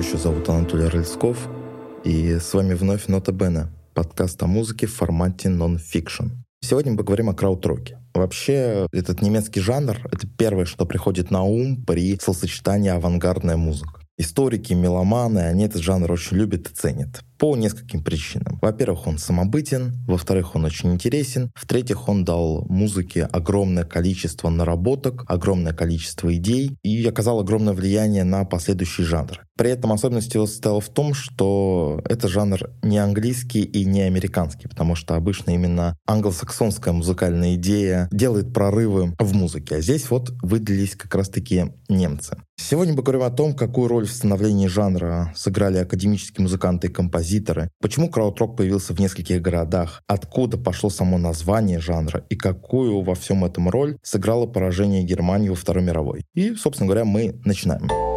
еще зовут Анатолий Рыльсков. И с вами вновь Нота Бена, подкаст о музыке в формате нон-фикшн. Сегодня мы поговорим о краудроке. Вообще, этот немецкий жанр — это первое, что приходит на ум при словосочетании «авангардная музыка». Историки, меломаны, они этот жанр очень любят и ценят по нескольким причинам. Во-первых, он самобытен, во-вторых, он очень интересен, в-третьих, он дал музыке огромное количество наработок, огромное количество идей и оказал огромное влияние на последующие жанры. При этом особенность его состояла в том, что это жанр не английский и не американский, потому что обычно именно англосаксонская музыкальная идея делает прорывы в музыке. А здесь вот выделились как раз-таки немцы. Сегодня мы поговорим о том, какую роль в становлении жанра сыграли академические музыканты и композиторы, почему краудрок появился в нескольких городах, откуда пошло само название жанра и какую во всем этом роль сыграло поражение Германии во Второй мировой. И, собственно говоря, мы начинаем.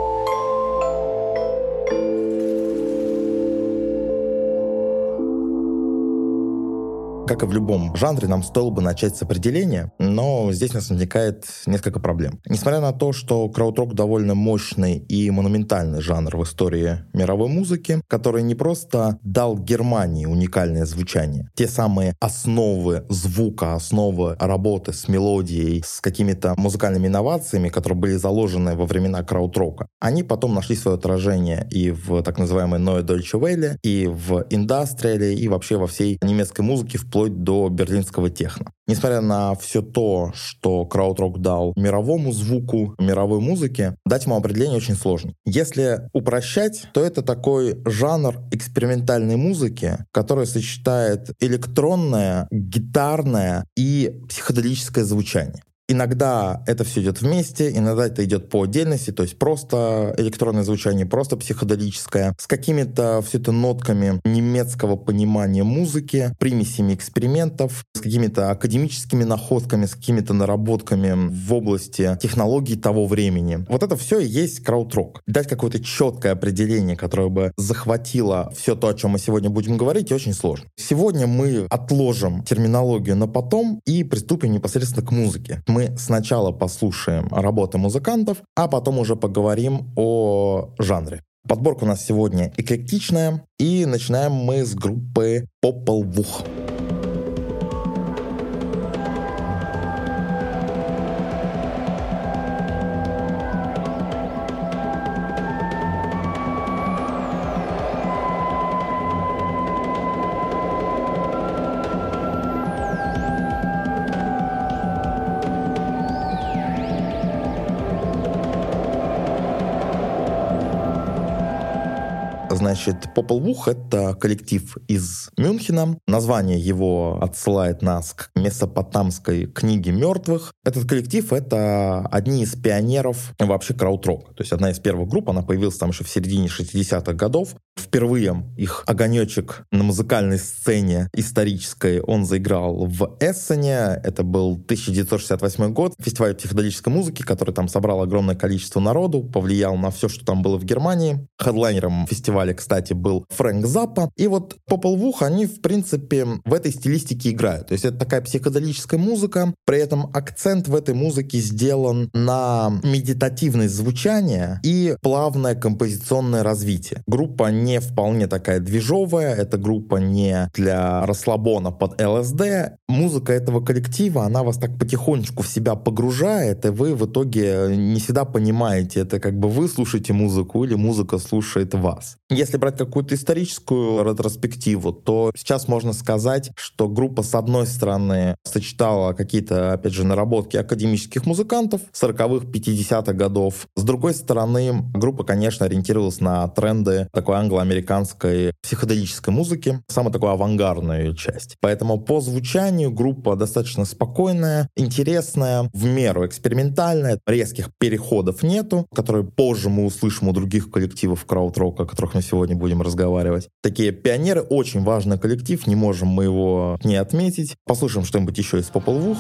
Как и в любом жанре, нам стоило бы начать с определения, но здесь у нас возникает несколько проблем. Несмотря на то, что краудрок довольно мощный и монументальный жанр в истории мировой музыки, который не просто дал Германии уникальное звучание, те самые основы звука, основы работы с мелодией, с какими-то музыкальными инновациями, которые были заложены во времена краудрока, они потом нашли свое отражение и в так называемой Neue Deutsche Welle, и в индастриале, и вообще во всей немецкой музыке, вплоть до берлинского техно. Несмотря на все то, что краудрок дал мировому звуку, мировой музыке, дать ему определение очень сложно. Если упрощать, то это такой жанр экспериментальной музыки, который сочетает электронное, гитарное и психоделическое звучание. Иногда это все идет вместе, иногда это идет по отдельности, то есть просто электронное звучание, просто психоделическое, с какими-то все это нотками немецкого понимания музыки, примесями экспериментов, с какими-то академическими находками, с какими-то наработками в области технологий того времени. Вот это все и есть краудрок. Дать какое-то четкое определение, которое бы захватило все то, о чем мы сегодня будем говорить, очень сложно. Сегодня мы отложим терминологию на потом и приступим непосредственно к музыке мы сначала послушаем работы музыкантов, а потом уже поговорим о жанре. Подборка у нас сегодня эклектичная, и начинаем мы с группы Popol Vuh. Значит, Popol Vuh — это коллектив из Мюнхена. Название его отсылает нас к месопотамской книге мертвых. Этот коллектив — это одни из пионеров вообще краудрока. То есть одна из первых групп, она появилась там еще в середине 60-х годов. Впервые их огонечек на музыкальной сцене исторической он заиграл в Эссене. Это был 1968 год. Фестиваль психоделической музыки, который там собрал огромное количество народу, повлиял на все, что там было в Германии. Хедлайнером фестиваля кстати, был Фрэнк Заппа. И вот Popol Vuh, они, в принципе, в этой стилистике играют. То есть это такая психоделическая музыка, при этом акцент в этой музыке сделан на медитативность звучания и плавное композиционное развитие. Группа не вполне такая движовая, это группа не для расслабона под ЛСД. Музыка этого коллектива, она вас так потихонечку в себя погружает, и вы в итоге не всегда понимаете, это как бы вы слушаете музыку или музыка слушает вас. Если брать какую-то историческую ретроспективу, то сейчас можно сказать, что группа, с одной стороны, сочетала какие-то, опять же, наработки академических музыкантов 40-х, 50-х годов. С другой стороны, группа, конечно, ориентировалась на тренды такой англо-американской психоделической музыки, самую такую авангардную часть. Поэтому по звучанию группа достаточно спокойная, интересная, в меру экспериментальная, резких переходов нету, которые позже мы услышим у других коллективов краудрока, о которых мы сегодня будем разговаривать. Такие пионеры, очень важный коллектив, не можем мы его не отметить. Послушаем что-нибудь еще из Popol Vuh.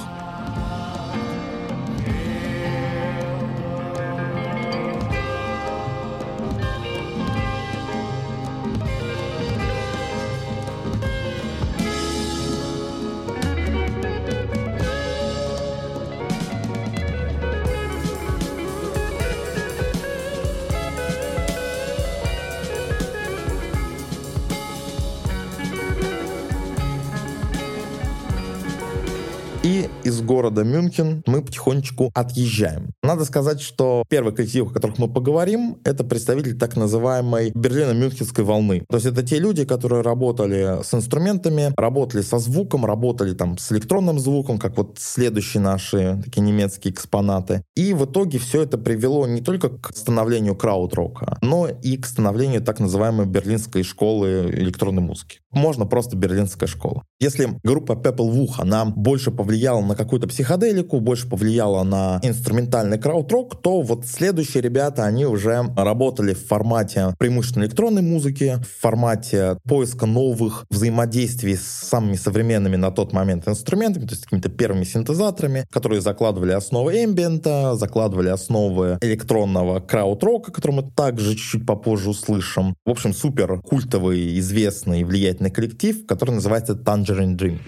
Города Мюнхен мы потихонечку отъезжаем. Надо сказать, что первый коллектив, о которых мы поговорим, это представитель так называемой Берлино-Мюнхенской волны. То есть это те люди, которые работали с инструментами, работали со звуком, работали там с электронным звуком, как вот следующие наши такие немецкие экспонаты. И в итоге все это привело не только к становлению краудрока, но и к становлению так называемой берлинской школы электронной музыки. Можно просто берлинская школа. Если группа Pepple Wuch, она больше повлияла на какую-то психоделику, больше повлияла на инструментальный краудрок, то вот следующие ребята, они уже работали в формате преимущественно электронной музыки, в формате поиска новых взаимодействий с самыми современными на тот момент инструментами, то есть какими-то первыми синтезаторами, которые закладывали основы эмбиента, закладывали основы электронного краудрока, который мы также чуть-чуть попозже услышим. В общем, супер культовый, известный, влиятельный коллектив, который называется Tangerine Dream.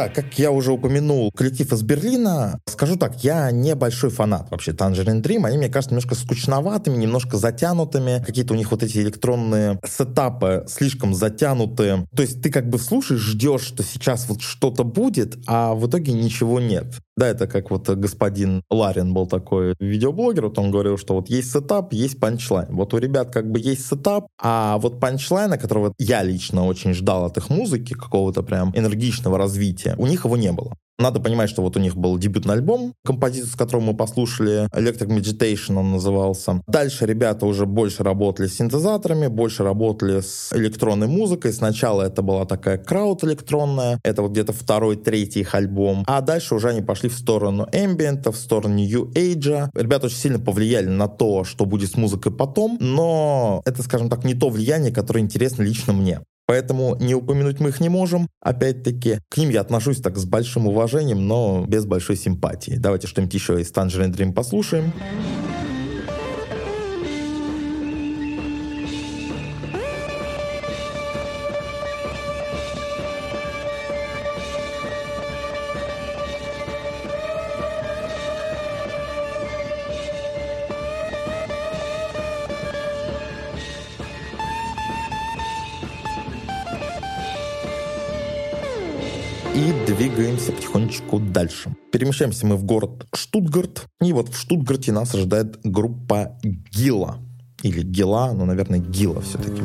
Да, как я уже упомянул, коллектив из Берлина, скажу так, я не большой фанат вообще Tangerine Dream. Они, мне кажется, немножко скучноватыми, немножко затянутыми. Какие-то у них вот эти электронные setup ы слишком затянутые. То есть ты как бы слушаешь, ждешь, что сейчас вот что-то будет, а в итоге ничего нет. Да, это как вот господин Ларин был такой видеоблогер, вот он говорил, что вот есть setup, есть punchline. Вот у ребят как бы есть setup, а вот punchline а, которого я лично очень ждал от их музыки, какого-то прям энергичного развития, у них его не было. Надо понимать, что вот у них был дебютный альбом, композицию, с которого мы послушали, Electric Meditation он назывался. Дальше ребята уже больше работали с синтезаторами, больше работали с электронной музыкой. Сначала это была такая крауд электронная, это вот где-то второй, третий их альбом. А дальше уже они пошли в сторону эмбиента, в сторону New Age. Ребята очень сильно повлияли на то, что будет с музыкой потом, но это, скажем так, не то влияние, которое интересно лично мне. Поэтому не упомянуть мы их не можем. Опять-таки, к ним я отношусь так с большим уважением, но без большой симпатии. Давайте что-нибудь еще из Tangerine Dream послушаем. и потихонечку дальше. Перемещаемся мы в город Штутгарт, и вот в Штутгарте нас ожидает группа Гила. Или Гила, но, наверное, Гила все-таки.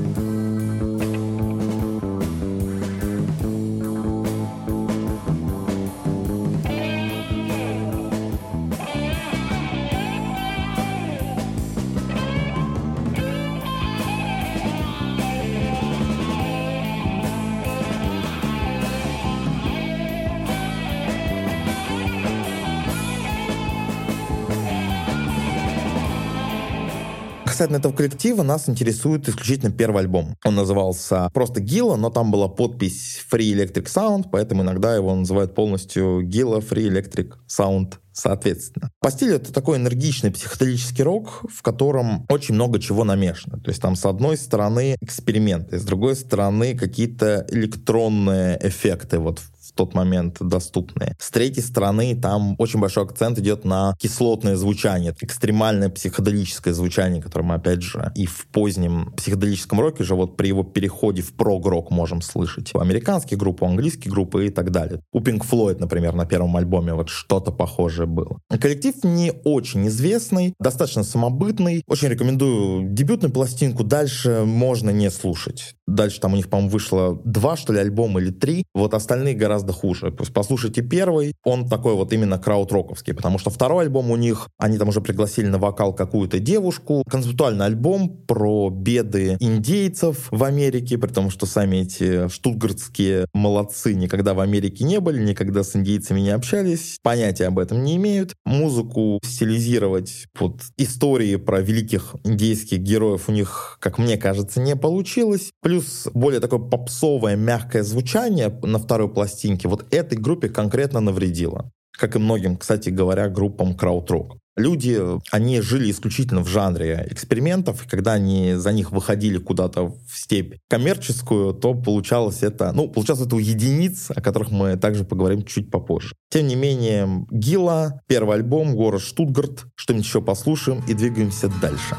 Касательно этого коллектива, нас интересует исключительно первый альбом. Он назывался просто Гила, но там была подпись Free Electric Sound, поэтому иногда его называют полностью Гила Free Electric Sound соответственно. По стилю это такой энергичный психоделический рок, в котором очень много чего намешано. То есть там с одной стороны эксперименты, с другой стороны какие-то электронные эффекты вот тот момент доступные. С третьей стороны, там очень большой акцент идет на кислотное звучание, экстремальное психоделическое звучание, которое мы, опять же, и в позднем психоделическом роке уже вот при его переходе в прог-рок можем слышать. У американских групп, у английских и так далее. У Pink Floyd, например, на первом альбоме вот что-то похожее было. Коллектив не очень известный, достаточно самобытный. Очень рекомендую дебютную пластинку. Дальше можно не слушать. Дальше там у них, по-моему, вышло два, что ли, альбома или три. Вот остальные гораздо хуже. Послушайте первый, он такой вот именно краудроковский, потому что второй альбом у них, они там уже пригласили на вокал какую-то девушку. Концептуальный альбом про беды индейцев в Америке, при том, что сами эти штутгартские молодцы никогда в Америке не были, никогда с индейцами не общались, понятия об этом не имеют. Музыку стилизировать под истории про великих индейских героев у них, как мне кажется, не получилось. Плюс более такое попсовое, мягкое звучание на второй пластинке вот этой группе конкретно навредило. Как и многим, кстати говоря, группам краудрок. люди, они жили исключительно в жанре экспериментов, и когда они за них выходили куда-то в степь коммерческую, то получалось это, ну, получалось это у единиц, о которых мы также поговорим чуть попозже. Тем не менее, Гила, первый альбом, город Штутгарт, что-нибудь еще послушаем и двигаемся дальше.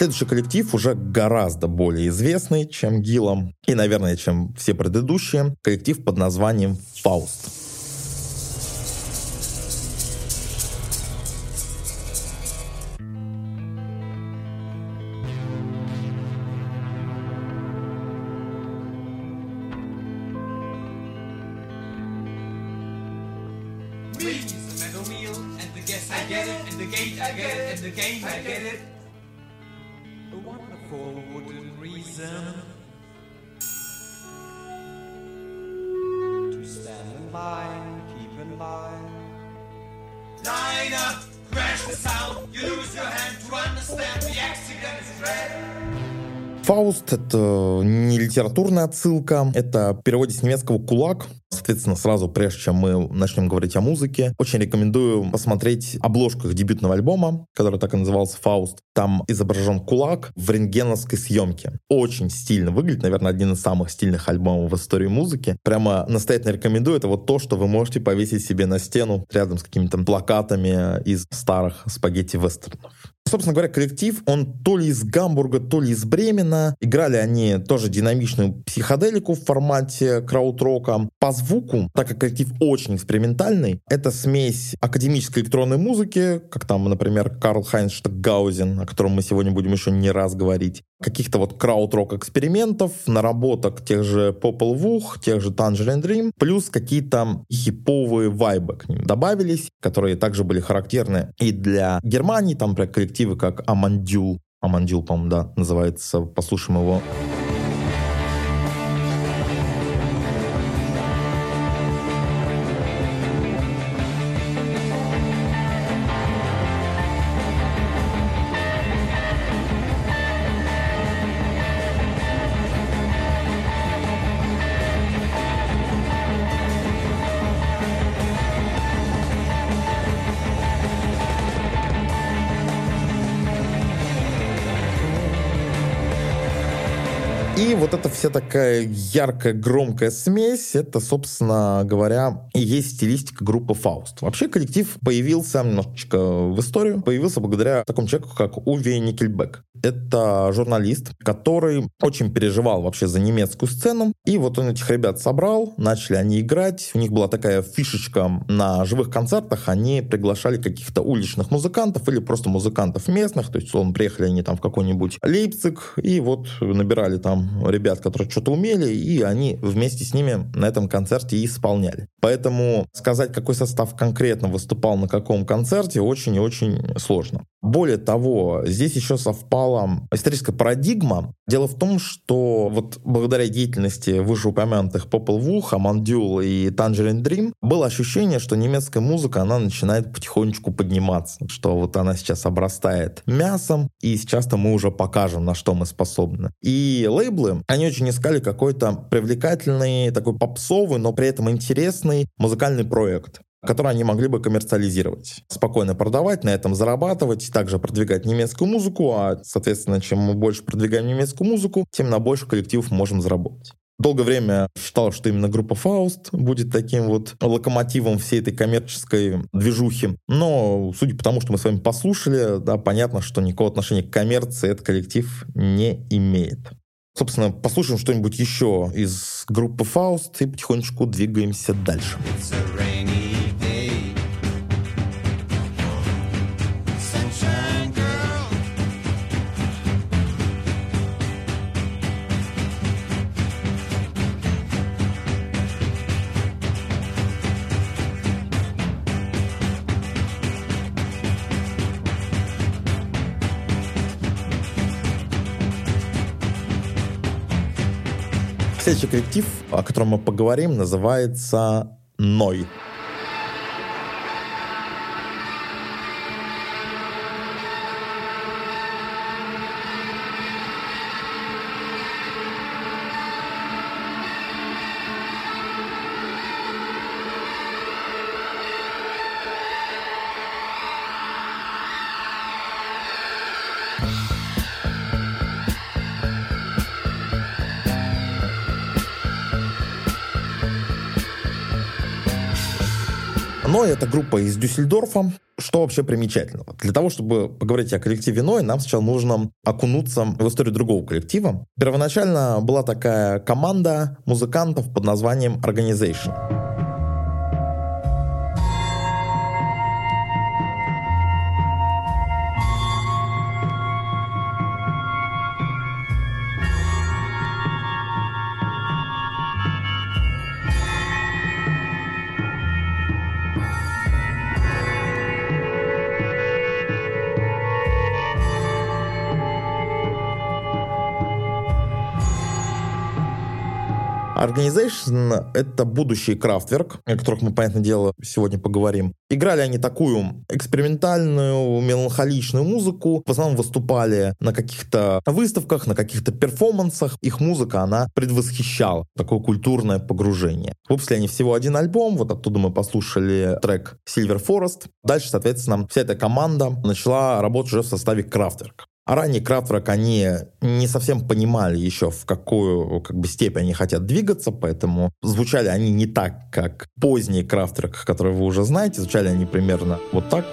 Следующий коллектив уже гораздо более известный, чем Гиллом, и, наверное, чем все предыдущие. Коллектив под названием «Фауст». Фауст — это не литературная отсылка, это в переводе с немецкого «кулак», Соответственно, сразу, прежде чем мы начнем говорить о музыке, очень рекомендую посмотреть обложку их дебютного альбома, который так и назывался «Фауст». Там изображен кулак в рентгеновской съемке. Очень стильно выглядит, наверное, один из самых стильных альбомов в истории музыки. Прямо настоятельно рекомендую. Это вот то, что вы можете повесить себе на стену рядом с какими-то плакатами из старых спагетти-вестернов. Собственно говоря, коллектив, он то ли из Гамбурга, то ли из Бремена. Играли они тоже динамичную психоделику в формате краудрока. По звуку, так как коллектив очень экспериментальный, это смесь академической электронной музыки, как там, например, Карл Хайнс Штаггаузен, о котором мы сегодня будем еще не раз говорить, каких-то вот крауд-рок экспериментов, наработок тех же Popol Vuh, тех же Tangerine Dream, плюс какие-то хиповые вайбы к ним добавились, которые также были характерны и для Германии, там, например, коллективы как Амандюл, Амандюл, по-моему, да, называется, послушаем его. И вот эта вся такая яркая, громкая смесь, это, собственно говоря, и есть стилистика группы «Фауст». Вообще коллектив появился немножечко в историю, появился благодаря такому человеку, как Уве Никельбек. Это журналист, который очень переживал вообще за немецкую сцену. И вот он этих ребят собрал, начали они играть. У них была такая фишечка на живых концертах. Они приглашали каких-то уличных музыкантов или просто музыкантов местных. То есть, он приехали они там в какой-нибудь Лейпциг и вот набирали там ребят, которые что-то умели, и они вместе с ними на этом концерте и исполняли. Поэтому сказать, какой состав конкретно выступал на каком концерте, очень и очень сложно. Более того, здесь еще совпала историческая парадигма. Дело в том, что вот благодаря деятельности вышеупомянутых Popol Vuh, Amandule и Tangerine Dream было ощущение, что немецкая музыка, она начинает потихонечку подниматься, что вот она сейчас обрастает мясом, и сейчас-то мы уже покажем, на что мы способны. И лейблы, они очень искали какой-то привлекательный, такой попсовый, но при этом интересный музыкальный проект который они могли бы коммерциализировать. Спокойно продавать, на этом зарабатывать, также продвигать немецкую музыку, а, соответственно, чем мы больше продвигаем немецкую музыку, тем на больше коллективов можем заработать. Долгое время считал, что именно группа Фауст будет таким вот локомотивом всей этой коммерческой движухи. Но, судя по тому, что мы с вами послушали, да, понятно, что никакого отношения к коммерции этот коллектив не имеет. Собственно, послушаем что-нибудь еще из группы Фауст и потихонечку двигаемся дальше. It's Следующий коллектив, о котором мы поговорим, называется «Ной». Ной — это группа из Дюссельдорфа. Что вообще примечательного? Для того, чтобы поговорить о коллективе Ной, нам сначала нужно окунуться в историю другого коллектива. Первоначально была такая команда музыкантов под названием Organization. Organization — это будущий Крафтверк, о которых мы, понятное дело, сегодня поговорим. Играли они такую экспериментальную, меланхоличную музыку. В основном выступали на каких-то выставках, на каких-то перформансах. Их музыка, она предвосхищала такое культурное погружение. Выпустили они всего один альбом, вот оттуда мы послушали трек Silver Forest. Дальше, соответственно, вся эта команда начала работать уже в составе Крафтверк. А ранее Крафтворк, они не совсем понимали еще, в какую как бы, степень они хотят двигаться, поэтому звучали они не так, как поздние Крафтворк, которые вы уже знаете, звучали они примерно вот так.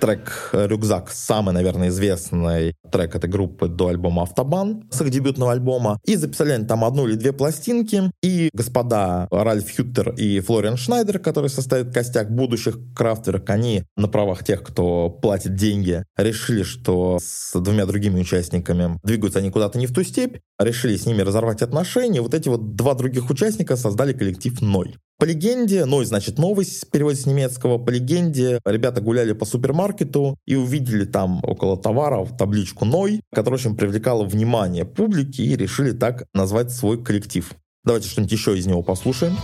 Трек «Рюкзак», самый, наверное, известный трек этой группы до альбома «Автобан», с их дебютного альбома. И записали они там одну или две пластинки. И господа Ральф Хюттер и Флориан Шнайдер, которые составят костяк будущих крафтерок, они на правах тех, кто платит деньги, решили, что с двумя другими участниками двигаются они куда-то не в ту степь, решили с ними разорвать отношения. Вот эти вот два других участника создали коллектив «Ной». По легенде, ну и значит новость переводится с немецкого, по легенде ребята гуляли по супермаркету и увидели там около товаров табличку «Ной», которая очень привлекала внимание публики и решили так назвать свой коллектив. Давайте что-нибудь еще из него послушаем.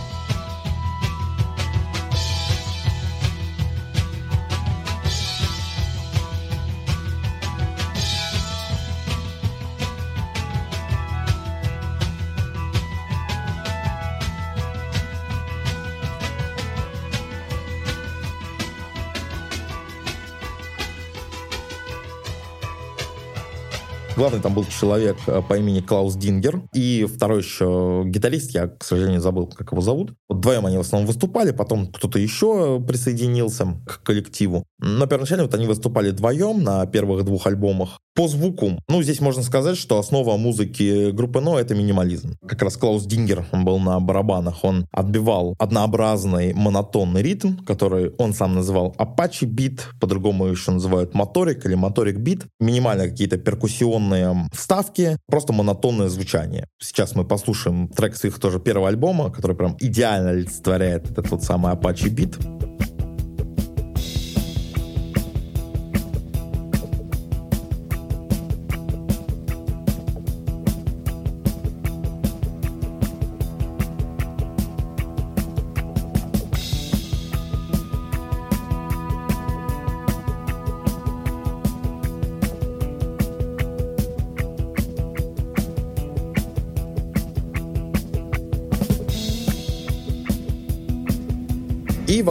Главный там был человек э, по имени Клаус Дингер. И второй еще гитарист, я, к сожалению, забыл, как его зовут. Вот вдвоем они в основном выступали, потом кто-то еще присоединился к коллективу. Но первоначально вот они выступали вдвоем на первых двух альбомах. По звуку, ну, здесь можно сказать, что основа музыки группы Neu! — это минимализм. Как раз Клаус Дингер, он был на барабанах, он отбивал однообразный монотонный ритм, который он сам называл Apache beat, по-другому еще называют motorik или motorik beat. Минимально какие-то перкуссионные вставки, просто монотонное звучание. Сейчас мы послушаем трек с их тоже первого альбома, который прям идеально олицетворяет этот вот самый Apache beat.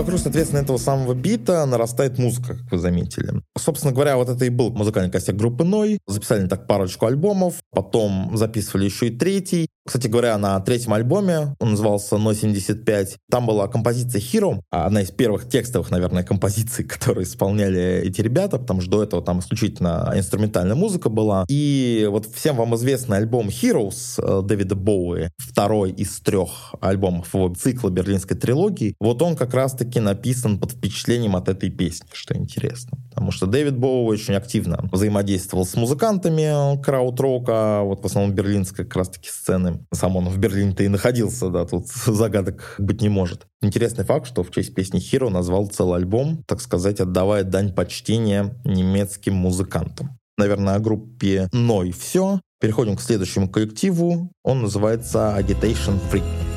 Вокруг, соответственно, этого самого бита нарастает музыка, как вы заметили. Собственно говоря, вот это и был музыкальный костяк группы Ной. Записали так парочку альбомов, потом записывали еще и третий. Кстати говоря, на третьем альбоме, он назывался «Но 75», там была композиция «Hero», одна из первых текстовых, наверное, композиций, которые исполняли эти ребята, потому что до этого там исключительно инструментальная музыка была. И вот всем вам известный альбом «Heroes» Дэвида Боуи, второй из трех альбомов его цикла берлинской трилогии, вот он как раз-таки написан под впечатлением от этой песни, что интересно. Потому что Дэвид Боуи очень активно взаимодействовал с музыкантами крауд-рока, вот в основном берлинской как раз-таки сцены сам он в Берлине-то и находился, да, тут загадок быть не может. Интересный факт, что в честь песни Hero назвал целый альбом, так сказать, отдавая дань почтения немецким музыкантам. Наверное, о группе Ной все. Переходим к следующему коллективу. Он называется Agitation Free.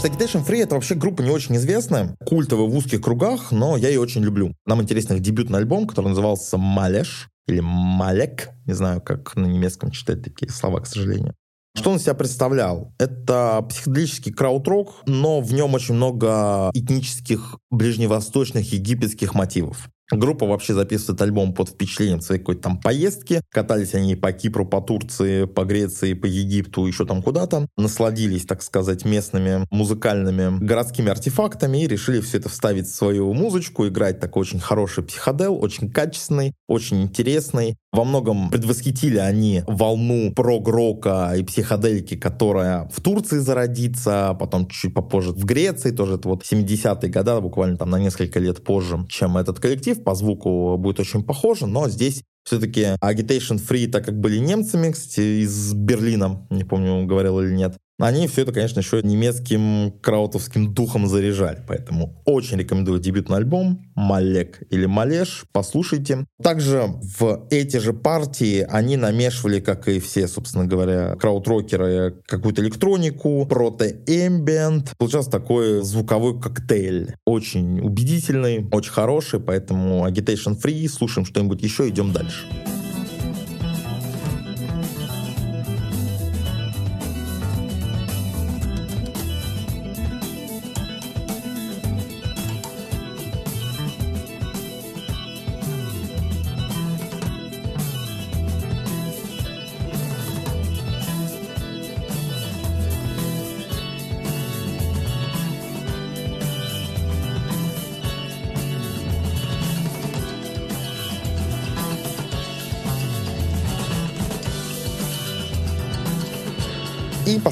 Значит, Agitation Free — это вообще группа не очень известная, культовая в узких кругах, но я ее очень люблю. Нам интересен их дебютный альбом, который назывался «Малеш», или «Малек», не знаю, как на немецком читать такие слова, к сожалению. Что он себя представлял? Это психоделический крауд-рок, но в нем очень много этнических, ближневосточных, египетских мотивов. Группа вообще записывает альбом под впечатлением своей какой-то там поездки. Катались они по Кипру, по Турции, по Греции, по Египту, еще там куда-то. Насладились, так сказать, местными музыкальными городскими артефактами и решили все это вставить в свою музычку, играть такой очень хороший психодел, очень качественный, очень интересный. Во многом предвосхитили они волну прог-рока и психоделики, которая в Турции зародится, потом чуть-чуть попозже в Греции, тоже это вот 70-е годы, буквально там на несколько лет позже, чем этот коллектив по звуку будет очень похоже, но здесь все-таки Agitation Free, так как были немцами, кстати, из Берлина, не помню, говорил или нет, они все это, конечно, еще немецким краутовским духом заряжали. Поэтому очень рекомендую дебютный альбом «Малек» или «Малеш». Послушайте. Также в эти же партии они намешивали, как и все, собственно говоря, краудрокеры, какую-то электронику, прото-эмбиент. Получался такой звуковой коктейль. Очень убедительный, очень хороший, поэтому Agitation Free. Слушаем что-нибудь еще, идем дальше.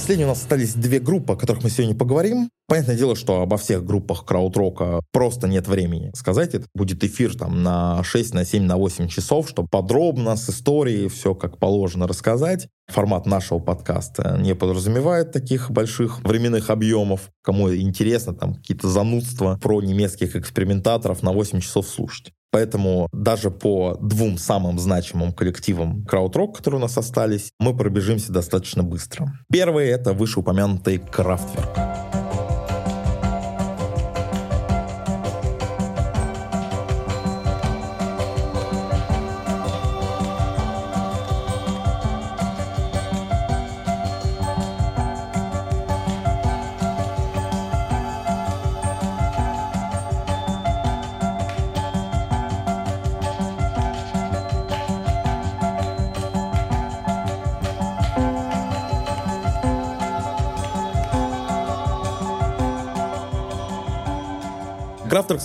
Последние у нас остались две группы, о которых мы сегодня поговорим. Понятное дело, что обо всех группах краудрока просто нет времени сказать. Это будет эфир там на 6, на 7, на 8 часов, чтобы подробно с историей все как положено рассказать. Формат нашего подкаста не подразумевает таких больших временных объемов. Кому интересно, там какие-то занудства про немецких экспериментаторов на 8 часов слушать. Поэтому даже по двум самым значимым коллективам краудрок, которые у нас остались, мы пробежимся достаточно быстро. Первый — это вышеупомянутый Крафтверк.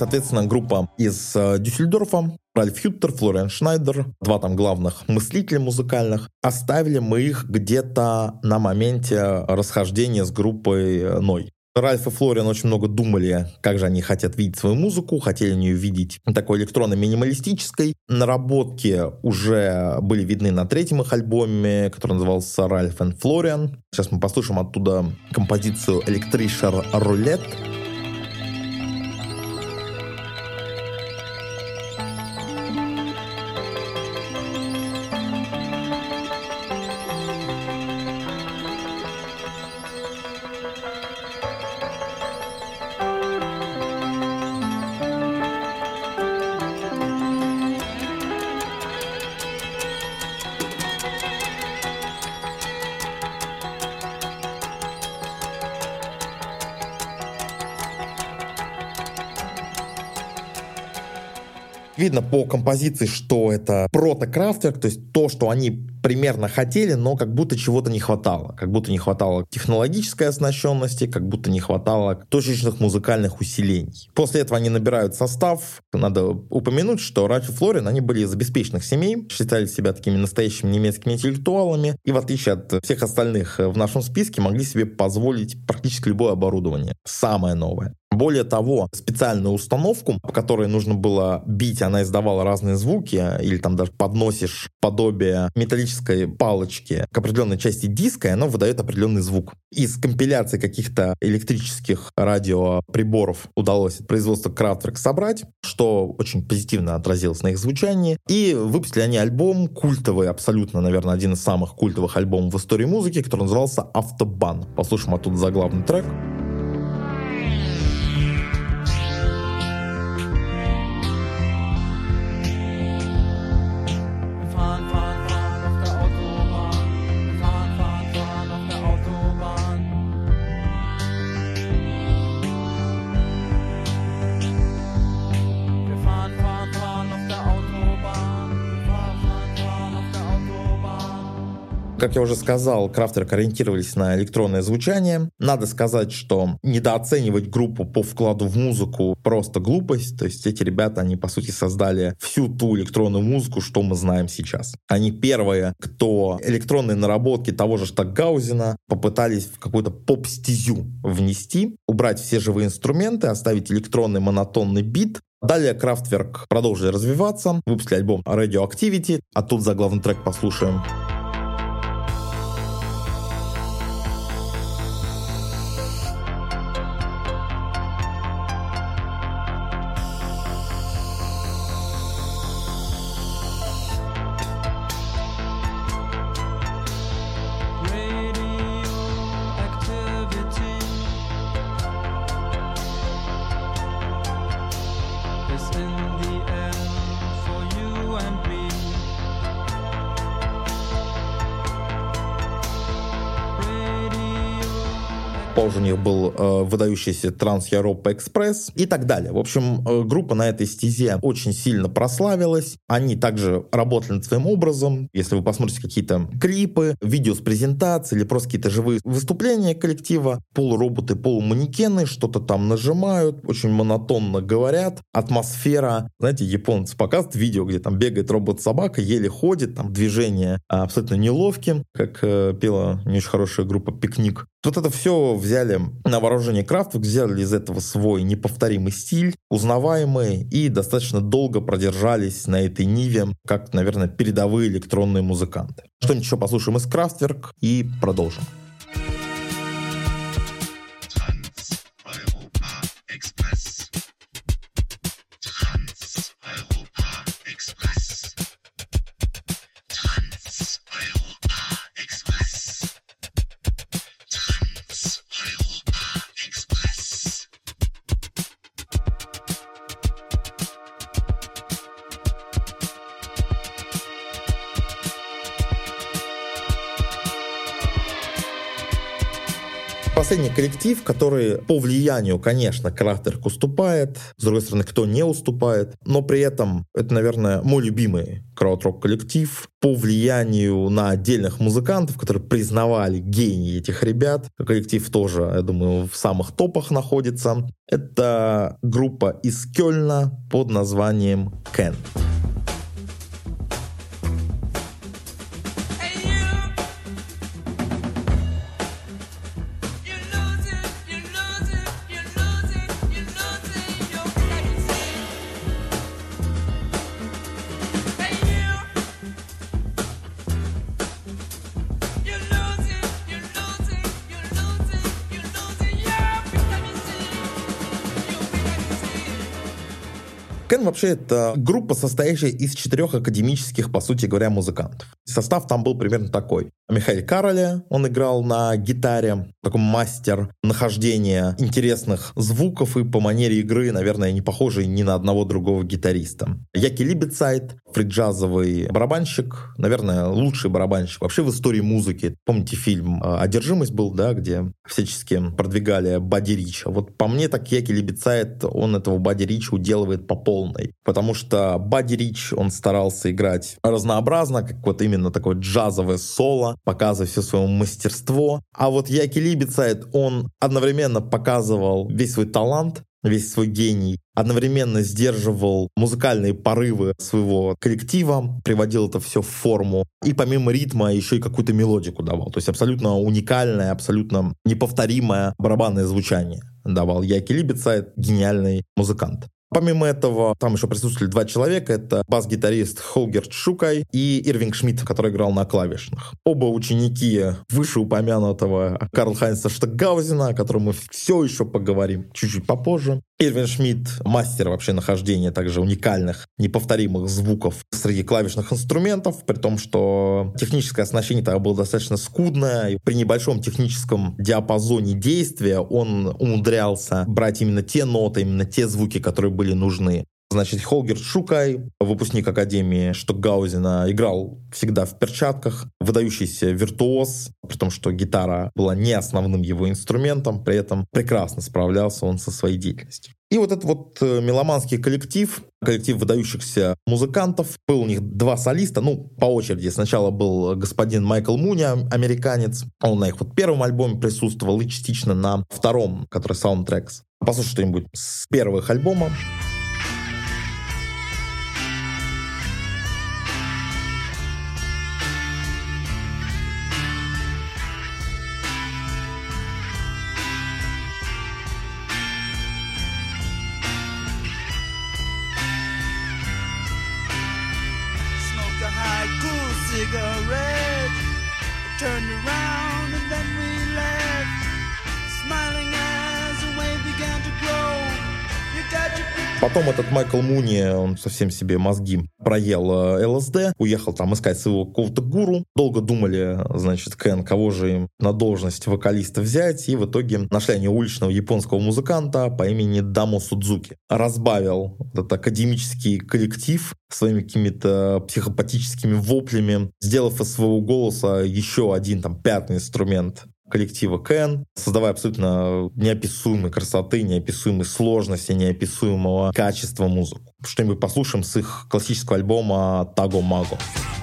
Соответственно, группа из э, Дюссельдорфа, Ральф Хюттер, Флориан Шнайдер, два там главных мыслителя музыкальных. Оставили мы их где-то на моменте расхождения с группой э, Ной. Ральф и Флориан очень много думали, как же они хотят видеть свою музыку, хотели ее видеть такой электронно-минималистической. Наработки уже были видны на третьем их альбоме, который назывался Ральф и Флориан. Сейчас мы послушаем оттуда композицию «Электришер Рулет». Видно по композиции, что это прото-крафтверк, то есть то, что они примерно хотели, но как будто чего-то не хватало. Как будто не хватало технологической оснащенности, как будто не хватало точечных музыкальных усилений. После этого они набирают состав. Надо упомянуть, что Раф и Флорин, они были из обеспеченных семей, считали себя такими настоящими немецкими интеллектуалами, и в отличие от всех остальных в нашем списке, могли себе позволить практически любое оборудование. Самое новое. Более того, специальную установку, по которой нужно было бить, она издавала разные звуки, или там даже подносишь подобие металлической палочки к определенной части диска, и оно выдает определенный звук. Из компиляции каких-то электрических радиоприборов удалось производство Kraftwerk собрать, что очень позитивно отразилось на их звучании. И выпустили они альбом культовый, абсолютно, наверное, один из самых культовых альбомов в истории музыки, который назывался «Автобан». Послушаем оттуда заглавный трек. Как я уже сказал, Крафтерк ориентировались на электронное звучание. Надо сказать, что недооценивать группу по вкладу в музыку просто глупость. То есть эти ребята, они по сути создали всю ту электронную музыку, что мы знаем сейчас. Они первые, кто электронные наработки того же Штаггаузена попытались в какую-то поп-стезю внести, убрать все живые инструменты, оставить электронный монотонный бит, Далее Крафтверк продолжили развиваться, выпустили альбом Radioactivity, а тут за главный трек послушаем. Позже у них был э, выдающийся Транс Европа Экспресс и так далее. В общем, э, группа на этой стезе очень сильно прославилась. Они также работали над своим образом. Если вы посмотрите какие-то клипы, видео с презентацией или просто какие-то живые выступления коллектива, полуроботы, полуманекены что-то там нажимают, очень монотонно говорят. Атмосфера, знаете, японцы показывают видео, где там бегает робот-собака, еле ходит, там движения абсолютно неловкие, как э, пела не очень хорошая группа «Пикник». Вот это все взяли на вооружение Крафтвик, взяли из этого свой неповторимый стиль, узнаваемый, и достаточно долго продержались на этой ниве, как, наверное, передовые электронные музыканты. Что-нибудь еще послушаем из Крафтверк и продолжим. Последний коллектив, который по влиянию, конечно, Крафтерк уступает. С другой стороны, кто не уступает. Но при этом это, наверное, мой любимый краудрок коллектив по влиянию на отдельных музыкантов, которые признавали гений этих ребят. Коллектив тоже, я думаю, в самых топах находится. Это группа из Кёльна под названием Кен. Вообще это группа, состоящая из четырех академических, по сути говоря, музыкантов. Состав там был примерно такой. Михаил Кароле, он играл на гитаре, такой мастер нахождения интересных звуков и по манере игры, наверное, не похожий ни на одного другого гитариста. Яки Либецайт, фриджазовый барабанщик, наверное, лучший барабанщик вообще в истории музыки. Помните фильм э, «Одержимость» был, да, где всячески продвигали Бадди Рича. Вот по мне так Яки Либецайт, он этого Бадди Рича уделывает по полной. Потому что Бадди Рич, он старался играть разнообразно, как вот именно такое джазовое соло, показывая все свое мастерство. А вот Яки Либецайт, он одновременно показывал весь свой талант, весь свой гений, одновременно сдерживал музыкальные порывы своего коллектива, приводил это все в форму, и помимо ритма еще и какую-то мелодику давал. То есть абсолютно уникальное, абсолютно неповторимое барабанное звучание давал Яки Либецайт, гениальный музыкант. Помимо этого, там еще присутствовали два человека. Это бас-гитарист Холгерт Шукай и Ирвинг Шмидт, который играл на клавишных. Оба ученики вышеупомянутого Карл Хайнса Штагаузена, о котором мы все еще поговорим чуть-чуть попозже. Ирвин Шмидт — мастер вообще нахождения также уникальных, неповторимых звуков среди клавишных инструментов, при том, что техническое оснащение тогда было достаточно скудное, и при небольшом техническом диапазоне действия он умудрялся брать именно те ноты, именно те звуки, которые были нужны. Значит, Холгер Шукай, выпускник Академии Штокгаузена, играл всегда в перчатках, выдающийся виртуоз, при том, что гитара была не основным его инструментом, при этом прекрасно справлялся он со своей деятельностью. И вот этот вот э, меломанский коллектив, коллектив выдающихся музыкантов. Был у них два солиста, ну, по очереди. Сначала был господин Майкл Муни, американец. Он на их вот первом альбоме присутствовал и частично на втором, который Soundtracks. Послушай что-нибудь с первых альбомов. turned around. Потом этот Майкл Муни, он совсем себе мозги проел э, ЛСД, уехал там искать своего какого-то гуру. Долго думали, значит, Кен, кого же им на должность вокалиста взять, и в итоге нашли они уличного японского музыканта по имени Дамо Судзуки. Разбавил этот академический коллектив своими какими-то психопатическими воплями, сделав из своего голоса еще один там пятый инструмент коллектива Кен, создавая абсолютно неописуемой красоты, неописуемой сложности, неописуемого качества музыку. Что-нибудь послушаем с их классического альбома «Таго Маго». собственно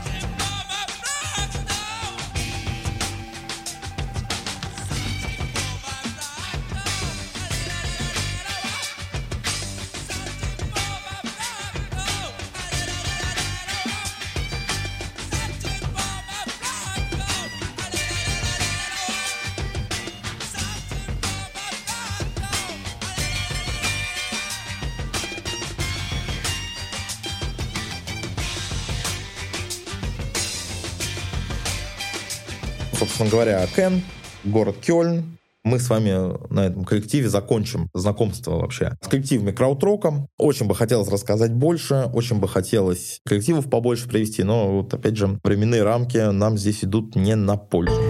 говоря, Кен, город Кёльн. Мы с вами на этом коллективе закончим знакомство вообще с коллективами краудроком. Очень бы хотелось рассказать больше, очень бы хотелось коллективов побольше привести, но вот опять же временные рамки нам здесь идут не на пользу.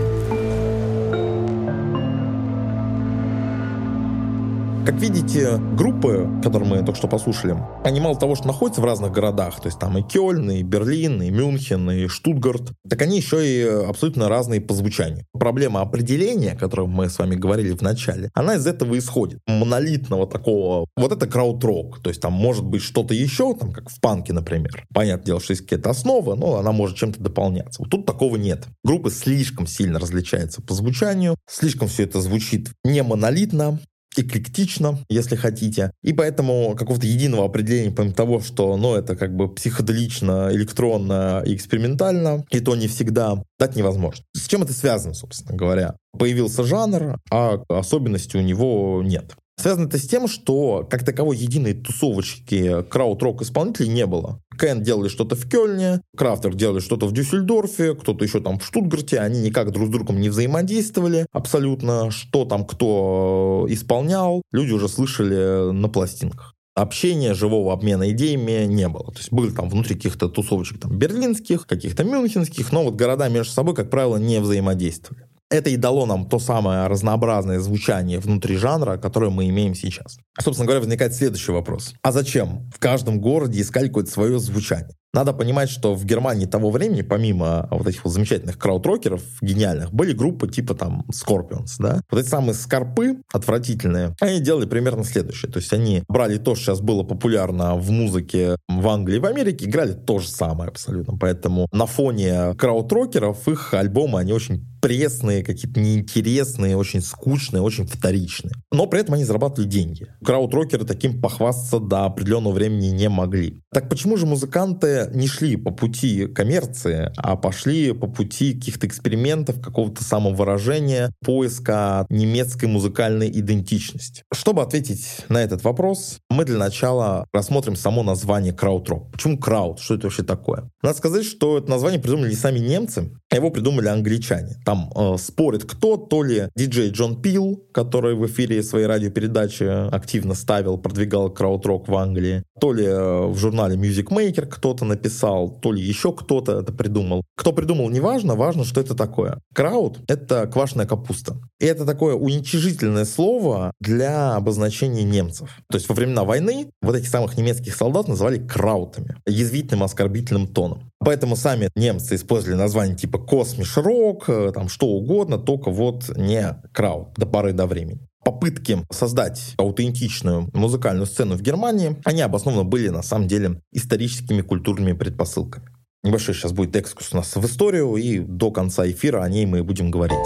Как видите, группы, которые мы только что послушали, они мало того, что находятся в разных городах, то есть там и Кёльн, и Берлин, и Мюнхен, и Штутгарт, так они еще и абсолютно разные по звучанию. Проблема определения, о котором мы с вами говорили в начале, она из этого исходит. Монолитного такого, вот это крауд-рок, то есть там может быть что-то еще, там как в панке, например. Понятное дело, что есть какая-то основа, но она может чем-то дополняться. Вот тут такого нет. Группы слишком сильно различаются по звучанию, слишком все это звучит не монолитно, эклектично, если хотите. И поэтому какого-то единого определения, помимо того, что ну, это как бы психоделично, электронно и экспериментально, и то не всегда, дать невозможно. С чем это связано, собственно говоря? Появился жанр, а особенностей у него нет. Связано это с тем, что как таковой единой тусовочки крауд-рок исполнителей не было. Кен делали что-то в Кёльне, Крафтер делали что-то в Дюссельдорфе, кто-то еще там в Штутгарте, они никак друг с другом не взаимодействовали абсолютно, что там кто исполнял, люди уже слышали на пластинках. общения, живого обмена идеями не было. То есть были там внутри каких-то тусовочек там берлинских, каких-то мюнхенских, но вот города между собой, как правило, не взаимодействовали. Это и дало нам то самое разнообразное звучание внутри жанра, которое мы имеем сейчас. Собственно говоря, возникает следующий вопрос. А зачем в каждом городе искать какое-то свое звучание? Надо понимать, что в Германии того времени, помимо вот этих вот замечательных краудрокеров гениальных, были группы типа там Scorpions, да? Вот эти самые скорпы отвратительные, они делали примерно следующее. То есть они брали то, что сейчас было популярно в музыке в Англии и в Америке, играли то же самое абсолютно. Поэтому на фоне краудрокеров их альбомы, они очень пресные, какие-то неинтересные, очень скучные, очень вторичные. Но при этом они зарабатывали деньги. Краудрокеры таким похвастаться до определенного времени не могли. Так почему же музыканты не шли по пути коммерции, а пошли по пути каких-то экспериментов, какого-то самовыражения, поиска немецкой музыкальной идентичности? Чтобы ответить на этот вопрос, мы для начала рассмотрим само название краудрок. Почему крауд? Что это вообще такое? Надо сказать, что это название придумали не сами немцы, а его придумали англичане. Там э, спорит кто, то ли диджей Джон Пил, который в эфире своей радиопередачи активно ставил, продвигал краудрок в Англии, то ли э, в журнале Music Maker кто-то написал, то ли еще кто-то это придумал. Кто придумал, неважно, важно, что это такое. Крауд — это квашеная капуста. И это такое уничижительное слово для обозначения немцев. То есть во времена войны вот этих самых немецких солдат называли краутами, язвительным оскорбительным тоном. Поэтому сами немцы использовали название типа космиш рок, э, там что угодно, только вот не крауд до поры до времени попытки создать аутентичную музыкальную сцену в Германии, они обоснованно были на самом деле историческими культурными предпосылками. Небольшой сейчас будет экскурс у нас в историю, и до конца эфира о ней мы будем говорить.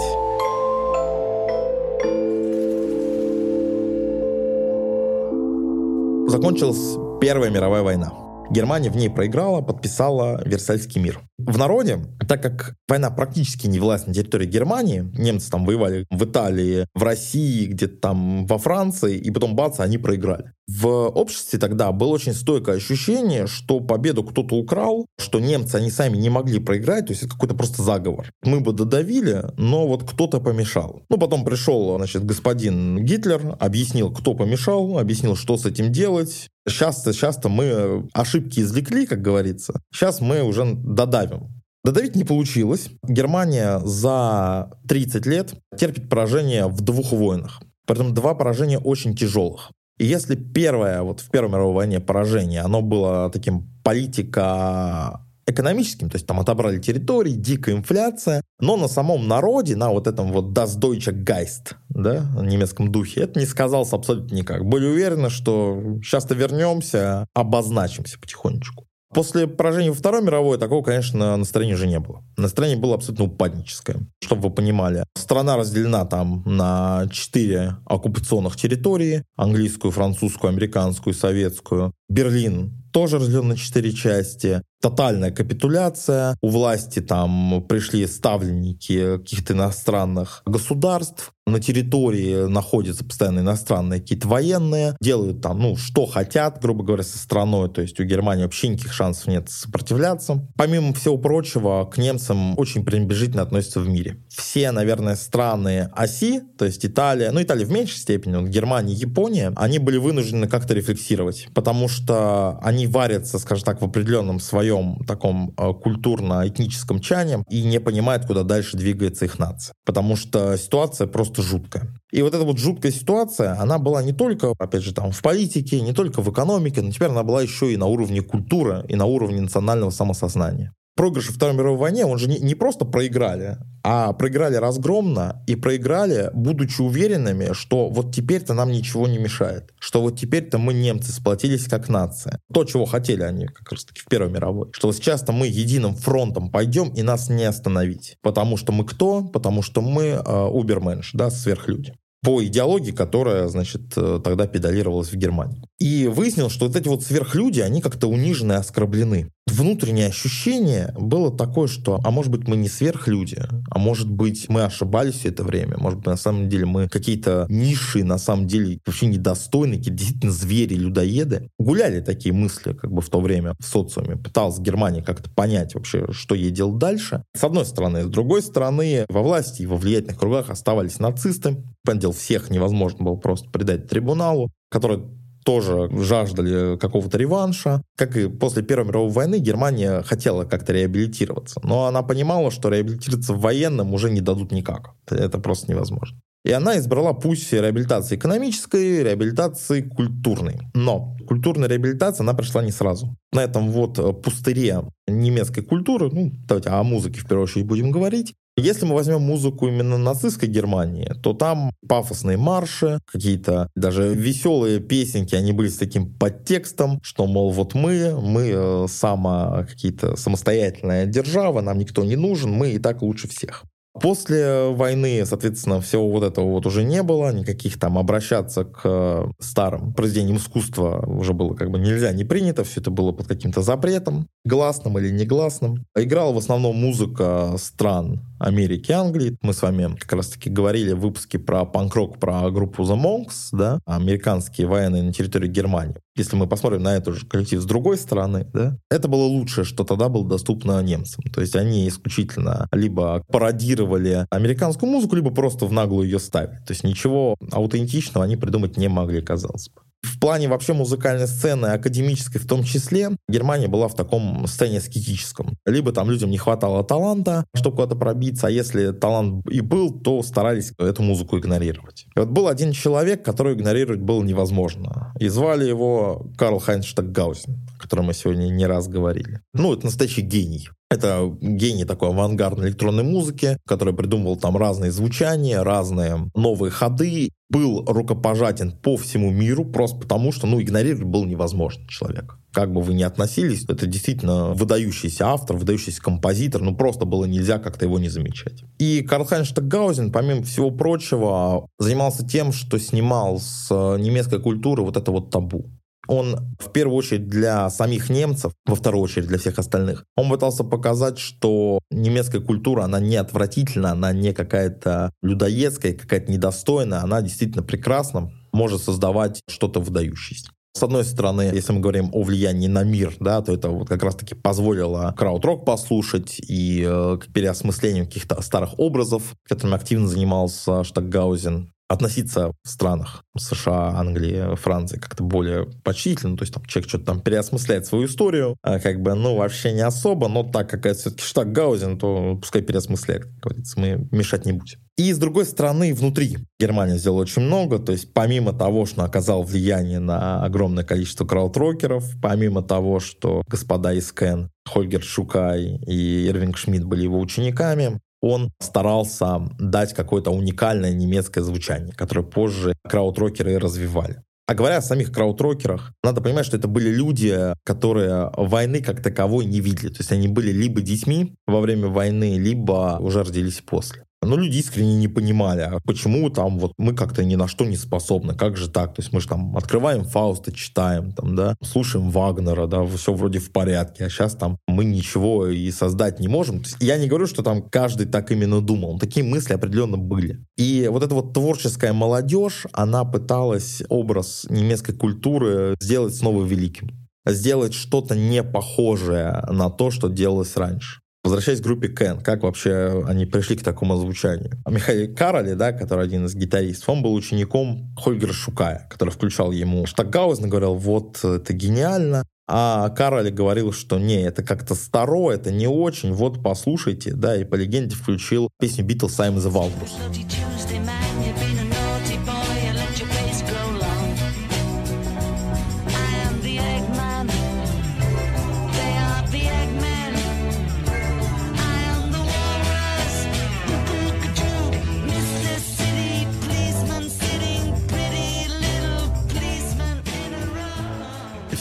Закончилась Первая мировая война. Германия в ней проиграла, подписала Версальский мир. В народе, так как война практически не велась на территории Германии, немцы там воевали в Италии, в России, где-то там во Франции, и потом бац, они проиграли. В обществе тогда было очень стойкое ощущение, что победу кто-то украл, что немцы, они сами не могли проиграть, то есть это какой-то просто заговор. Мы бы додавили, но вот кто-то помешал. Ну, потом пришел, значит, господин Гитлер, объяснил, кто помешал, объяснил, что с этим делать, Часто, часто мы ошибки извлекли, как говорится. Сейчас мы уже додавим. Додавить не получилось. Германия за 30 лет терпит поражение в двух войнах. Притом два поражения очень тяжелых. И если первое, вот в Первой мировой войне поражение, оно было таким политика экономическим, то есть там отобрали территории, дикая инфляция, но на самом народе, на вот этом вот Das Deutsche Geist, да, немецком духе, это не сказалось абсолютно никак. Были уверены, что сейчас-то вернемся, обозначимся потихонечку. После поражения во Второй мировой такого, конечно, настроения уже не было. Настроение было абсолютно упадническое. Чтобы вы понимали, страна разделена там на четыре оккупационных территории. Английскую, французскую, американскую, советскую. Берлин тоже разделен на четыре части тотальная капитуляция. У власти там пришли ставленники каких-то иностранных государств. На территории находятся постоянно иностранные какие-то военные. Делают там, ну, что хотят, грубо говоря, со страной. То есть у Германии вообще никаких шансов нет сопротивляться. Помимо всего прочего, к немцам очень пренебрежительно относятся в мире. Все, наверное, страны оси, то есть Италия, ну, Италия в меньшей степени, вот Германия, Япония, они были вынуждены как-то рефлексировать, потому что они варятся, скажем так, в определенном своем таком э, культурно-этническом чане и не понимает, куда дальше двигается их нация. Потому что ситуация просто жуткая. И вот эта вот жуткая ситуация, она была не только, опять же, там в политике, не только в экономике, но теперь она была еще и на уровне культуры, и на уровне национального самосознания проигрыш во Второй мировой войне, он же не, не просто проиграли, а проиграли разгромно и проиграли, будучи уверенными, что вот теперь-то нам ничего не мешает, что вот теперь-то мы, немцы, сплотились как нация. То, чего хотели они как раз-таки в Первой мировой. Что вот сейчас-то мы единым фронтом пойдем и нас не остановить. Потому что мы кто? Потому что мы э, уберменш, да, сверхлюди по идеологии, которая, значит, э, тогда педалировалась в Германии. И выяснил, что вот эти вот сверхлюди, они как-то унижены и оскорблены. Внутреннее ощущение было такое, что, а может быть, мы не сверхлюди, а может быть, мы ошибались все это время, может быть, на самом деле мы какие-то ниши, на самом деле, вообще недостойные, какие действительно звери, людоеды. Гуляли такие мысли как бы в то время в социуме. Пыталась Германия как-то понять вообще, что ей делать дальше. С одной стороны. С другой стороны, во власти и во влиятельных кругах оставались нацисты. Понятное всех невозможно было просто предать трибуналу, который тоже жаждали какого-то реванша. Как и после Первой мировой войны, Германия хотела как-то реабилитироваться. Но она понимала, что реабилитироваться в военном уже не дадут никак. Это просто невозможно. И она избрала путь реабилитации экономической, реабилитации культурной. Но культурная реабилитация, она пришла не сразу. На этом вот пустыре немецкой культуры, ну, давайте о музыке в первую очередь будем говорить, если мы возьмем музыку именно нацистской Германии, то там пафосные марши, какие-то даже веселые песенки, они были с таким подтекстом, что, мол, вот мы, мы э, сама какие-то самостоятельная держава, нам никто не нужен, мы и так лучше всех. После войны, соответственно, всего вот этого вот уже не было, никаких там обращаться к старым произведениям искусства уже было как бы нельзя, не принято, все это было под каким-то запретом, гласным или негласным. Играла в основном музыка стран Америки, Англии. Мы с вами как раз-таки говорили в выпуске про панк-рок, про группу The Monks, да, американские военные на территории Германии. Если мы посмотрим на этот же коллектив с другой стороны, да, это было лучшее, что тогда было доступно немцам. То есть они исключительно либо пародировали американскую музыку, либо просто в наглую ее ставили. То есть ничего аутентичного они придумать не могли, казалось бы. В плане вообще музыкальной сцены, академической в том числе, Германия была в таком состоянии скетическом. Либо там людям не хватало таланта, чтобы куда-то пробиться, а если талант и был, то старались эту музыку игнорировать. И вот был один человек, который игнорировать было невозможно. И звали его Карл Хайнц Штаггаузен, о котором мы сегодня не раз говорили. Ну, это настоящий гений. Это гений такой авангардной электронной музыки, который придумывал там разные звучания, разные новые ходы. Был рукопожатен по всему миру просто потому, что ну, игнорировать был невозможно человек. Как бы вы ни относились, это действительно выдающийся автор, выдающийся композитор, ну просто было нельзя как-то его не замечать. И Карл Хайнш помимо всего прочего, занимался тем, что снимал с немецкой культуры вот это вот табу он в первую очередь для самих немцев, во вторую очередь для всех остальных, он пытался показать, что немецкая культура, она не отвратительна, она не какая-то людоедская, какая-то недостойная, она действительно прекрасна, может создавать что-то выдающееся. С одной стороны, если мы говорим о влиянии на мир, да, то это вот как раз-таки позволило крауд-рок послушать и э, переосмыслению каких-то старых образов, которыми активно занимался Штаггаузен относиться в странах США, Англии, Франции как-то более почтительно, то есть там человек что-то там переосмысляет свою историю, а как бы, ну, вообще не особо, но так как это все-таки штат Гаузен, то пускай переосмысляет, как говорится, мы мешать не будем. И с другой стороны, внутри Германия сделала очень много, то есть помимо того, что оказал влияние на огромное количество краудрокеров, помимо того, что господа из Кен, Хольгер Шукай и Ирвинг Шмидт были его учениками, он старался дать какое-то уникальное немецкое звучание, которое позже краудрокеры развивали. А говоря о самих краудрокерах, надо понимать, что это были люди, которые войны как таковой не видели. То есть они были либо детьми во время войны, либо уже родились после. Но люди искренне не понимали, а почему там вот мы как-то ни на что не способны, как же так? То есть мы же там открываем Фауста, читаем, там, да, слушаем Вагнера, да, все вроде в порядке, а сейчас там мы ничего и создать не можем. То есть я не говорю, что там каждый так именно думал, такие мысли определенно были. И вот эта вот творческая молодежь, она пыталась образ немецкой культуры сделать снова великим сделать что-то не похожее на то, что делалось раньше. Возвращаясь к группе Кен, как вообще они пришли к такому звучанию? Михаил Кароли, да, который один из гитаристов, он был учеником Хольгера Шукая, который включал ему Штаггаузен, говорил, вот, это гениально. А Кароли говорил, что не, это как-то старо, это не очень, вот послушайте, да, и по легенде включил песню Beatles «I'm the Walrus».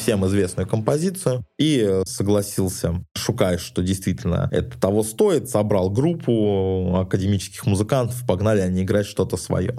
Всем известную композицию, и согласился Шукай, что действительно это того стоит, собрал группу академических музыкантов, погнали они играть что-то свое.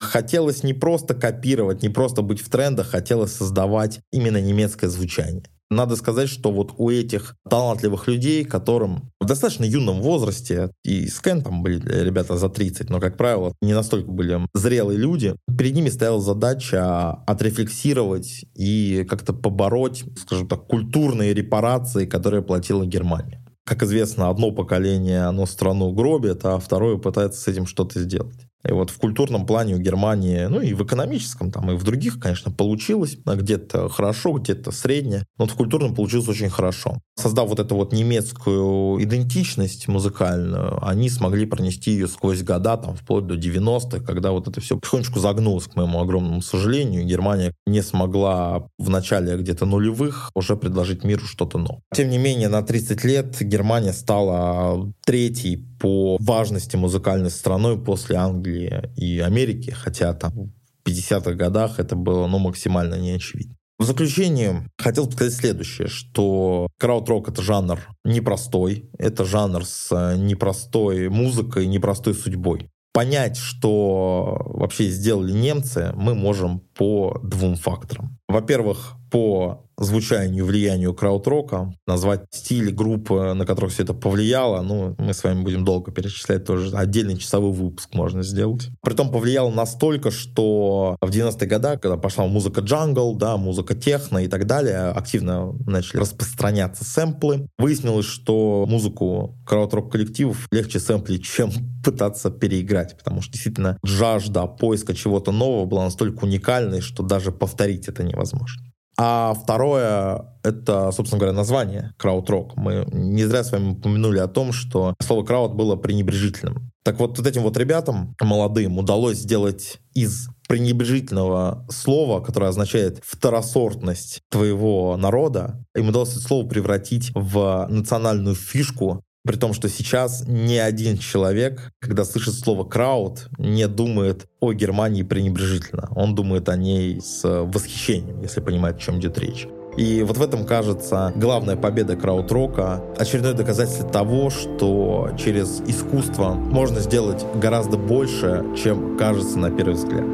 Хотелось не просто копировать, не просто быть в трендах, хотелось создавать именно немецкое звучание. Надо сказать, что вот у этих талантливых людей, которым в достаточно юном возрасте, и с Кен там были ребята за 30, но, как правило, не настолько были зрелые люди, перед ними стояла задача отрефлексировать и как-то побороть, скажем так, культурные репарации, которые платила Германия. Как известно, одно поколение, оно страну гробит, а второе пытается с этим что-то сделать. И вот в культурном плане у Германии, ну и в экономическом, там и в других, конечно, получилось. Где-то хорошо, где-то средне. Но вот в культурном получилось очень хорошо. Создав вот эту вот немецкую идентичность музыкальную, они смогли пронести ее сквозь года, там, вплоть до 90-х, когда вот это все потихонечку загнулось, к моему огромному сожалению. Германия не смогла в начале где-то нулевых уже предложить миру что-то новое. Тем не менее, на 30 лет Германия стала третьей по важности музыкальной страной после Англии и Америки, хотя там в 50-х годах это было ну, максимально неочевидно. В заключение хотел сказать следующее, что крауд-рок — это жанр непростой, это жанр с непростой музыкой, непростой судьбой. Понять, что вообще сделали немцы, мы можем по двум факторам. Во-первых, по звучанию влиянию краудрока, назвать стиль группы, на которых все это повлияло, ну, мы с вами будем долго перечислять, тоже отдельный часовой выпуск можно сделать. Притом повлияло настолько, что в 90-е годы, когда пошла музыка джангл, да, музыка техно и так далее, активно начали распространяться сэмплы. Выяснилось, что музыку крауд-рок коллективов легче сэмплить, чем пытаться переиграть, потому что действительно жажда поиска чего-то нового была настолько уникальной, что даже повторить это невозможно. А второе — это, собственно говоря, название крауд-рок. Мы не зря с вами упомянули о том, что слово крауд было пренебрежительным. Так вот, вот этим вот ребятам, молодым, удалось сделать из пренебрежительного слова, которое означает второсортность твоего народа, им удалось это слово превратить в национальную фишку, при том, что сейчас ни один человек, когда слышит слово «крауд», не думает о Германии пренебрежительно. Он думает о ней с восхищением, если понимает, о чем идет речь. И вот в этом, кажется, главная победа краудрока, очередное доказательство того, что через искусство можно сделать гораздо больше, чем кажется на первый взгляд.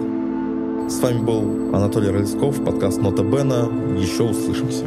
С вами был Анатолий Рыльсков, подкаст «Нота Бена». Еще услышимся.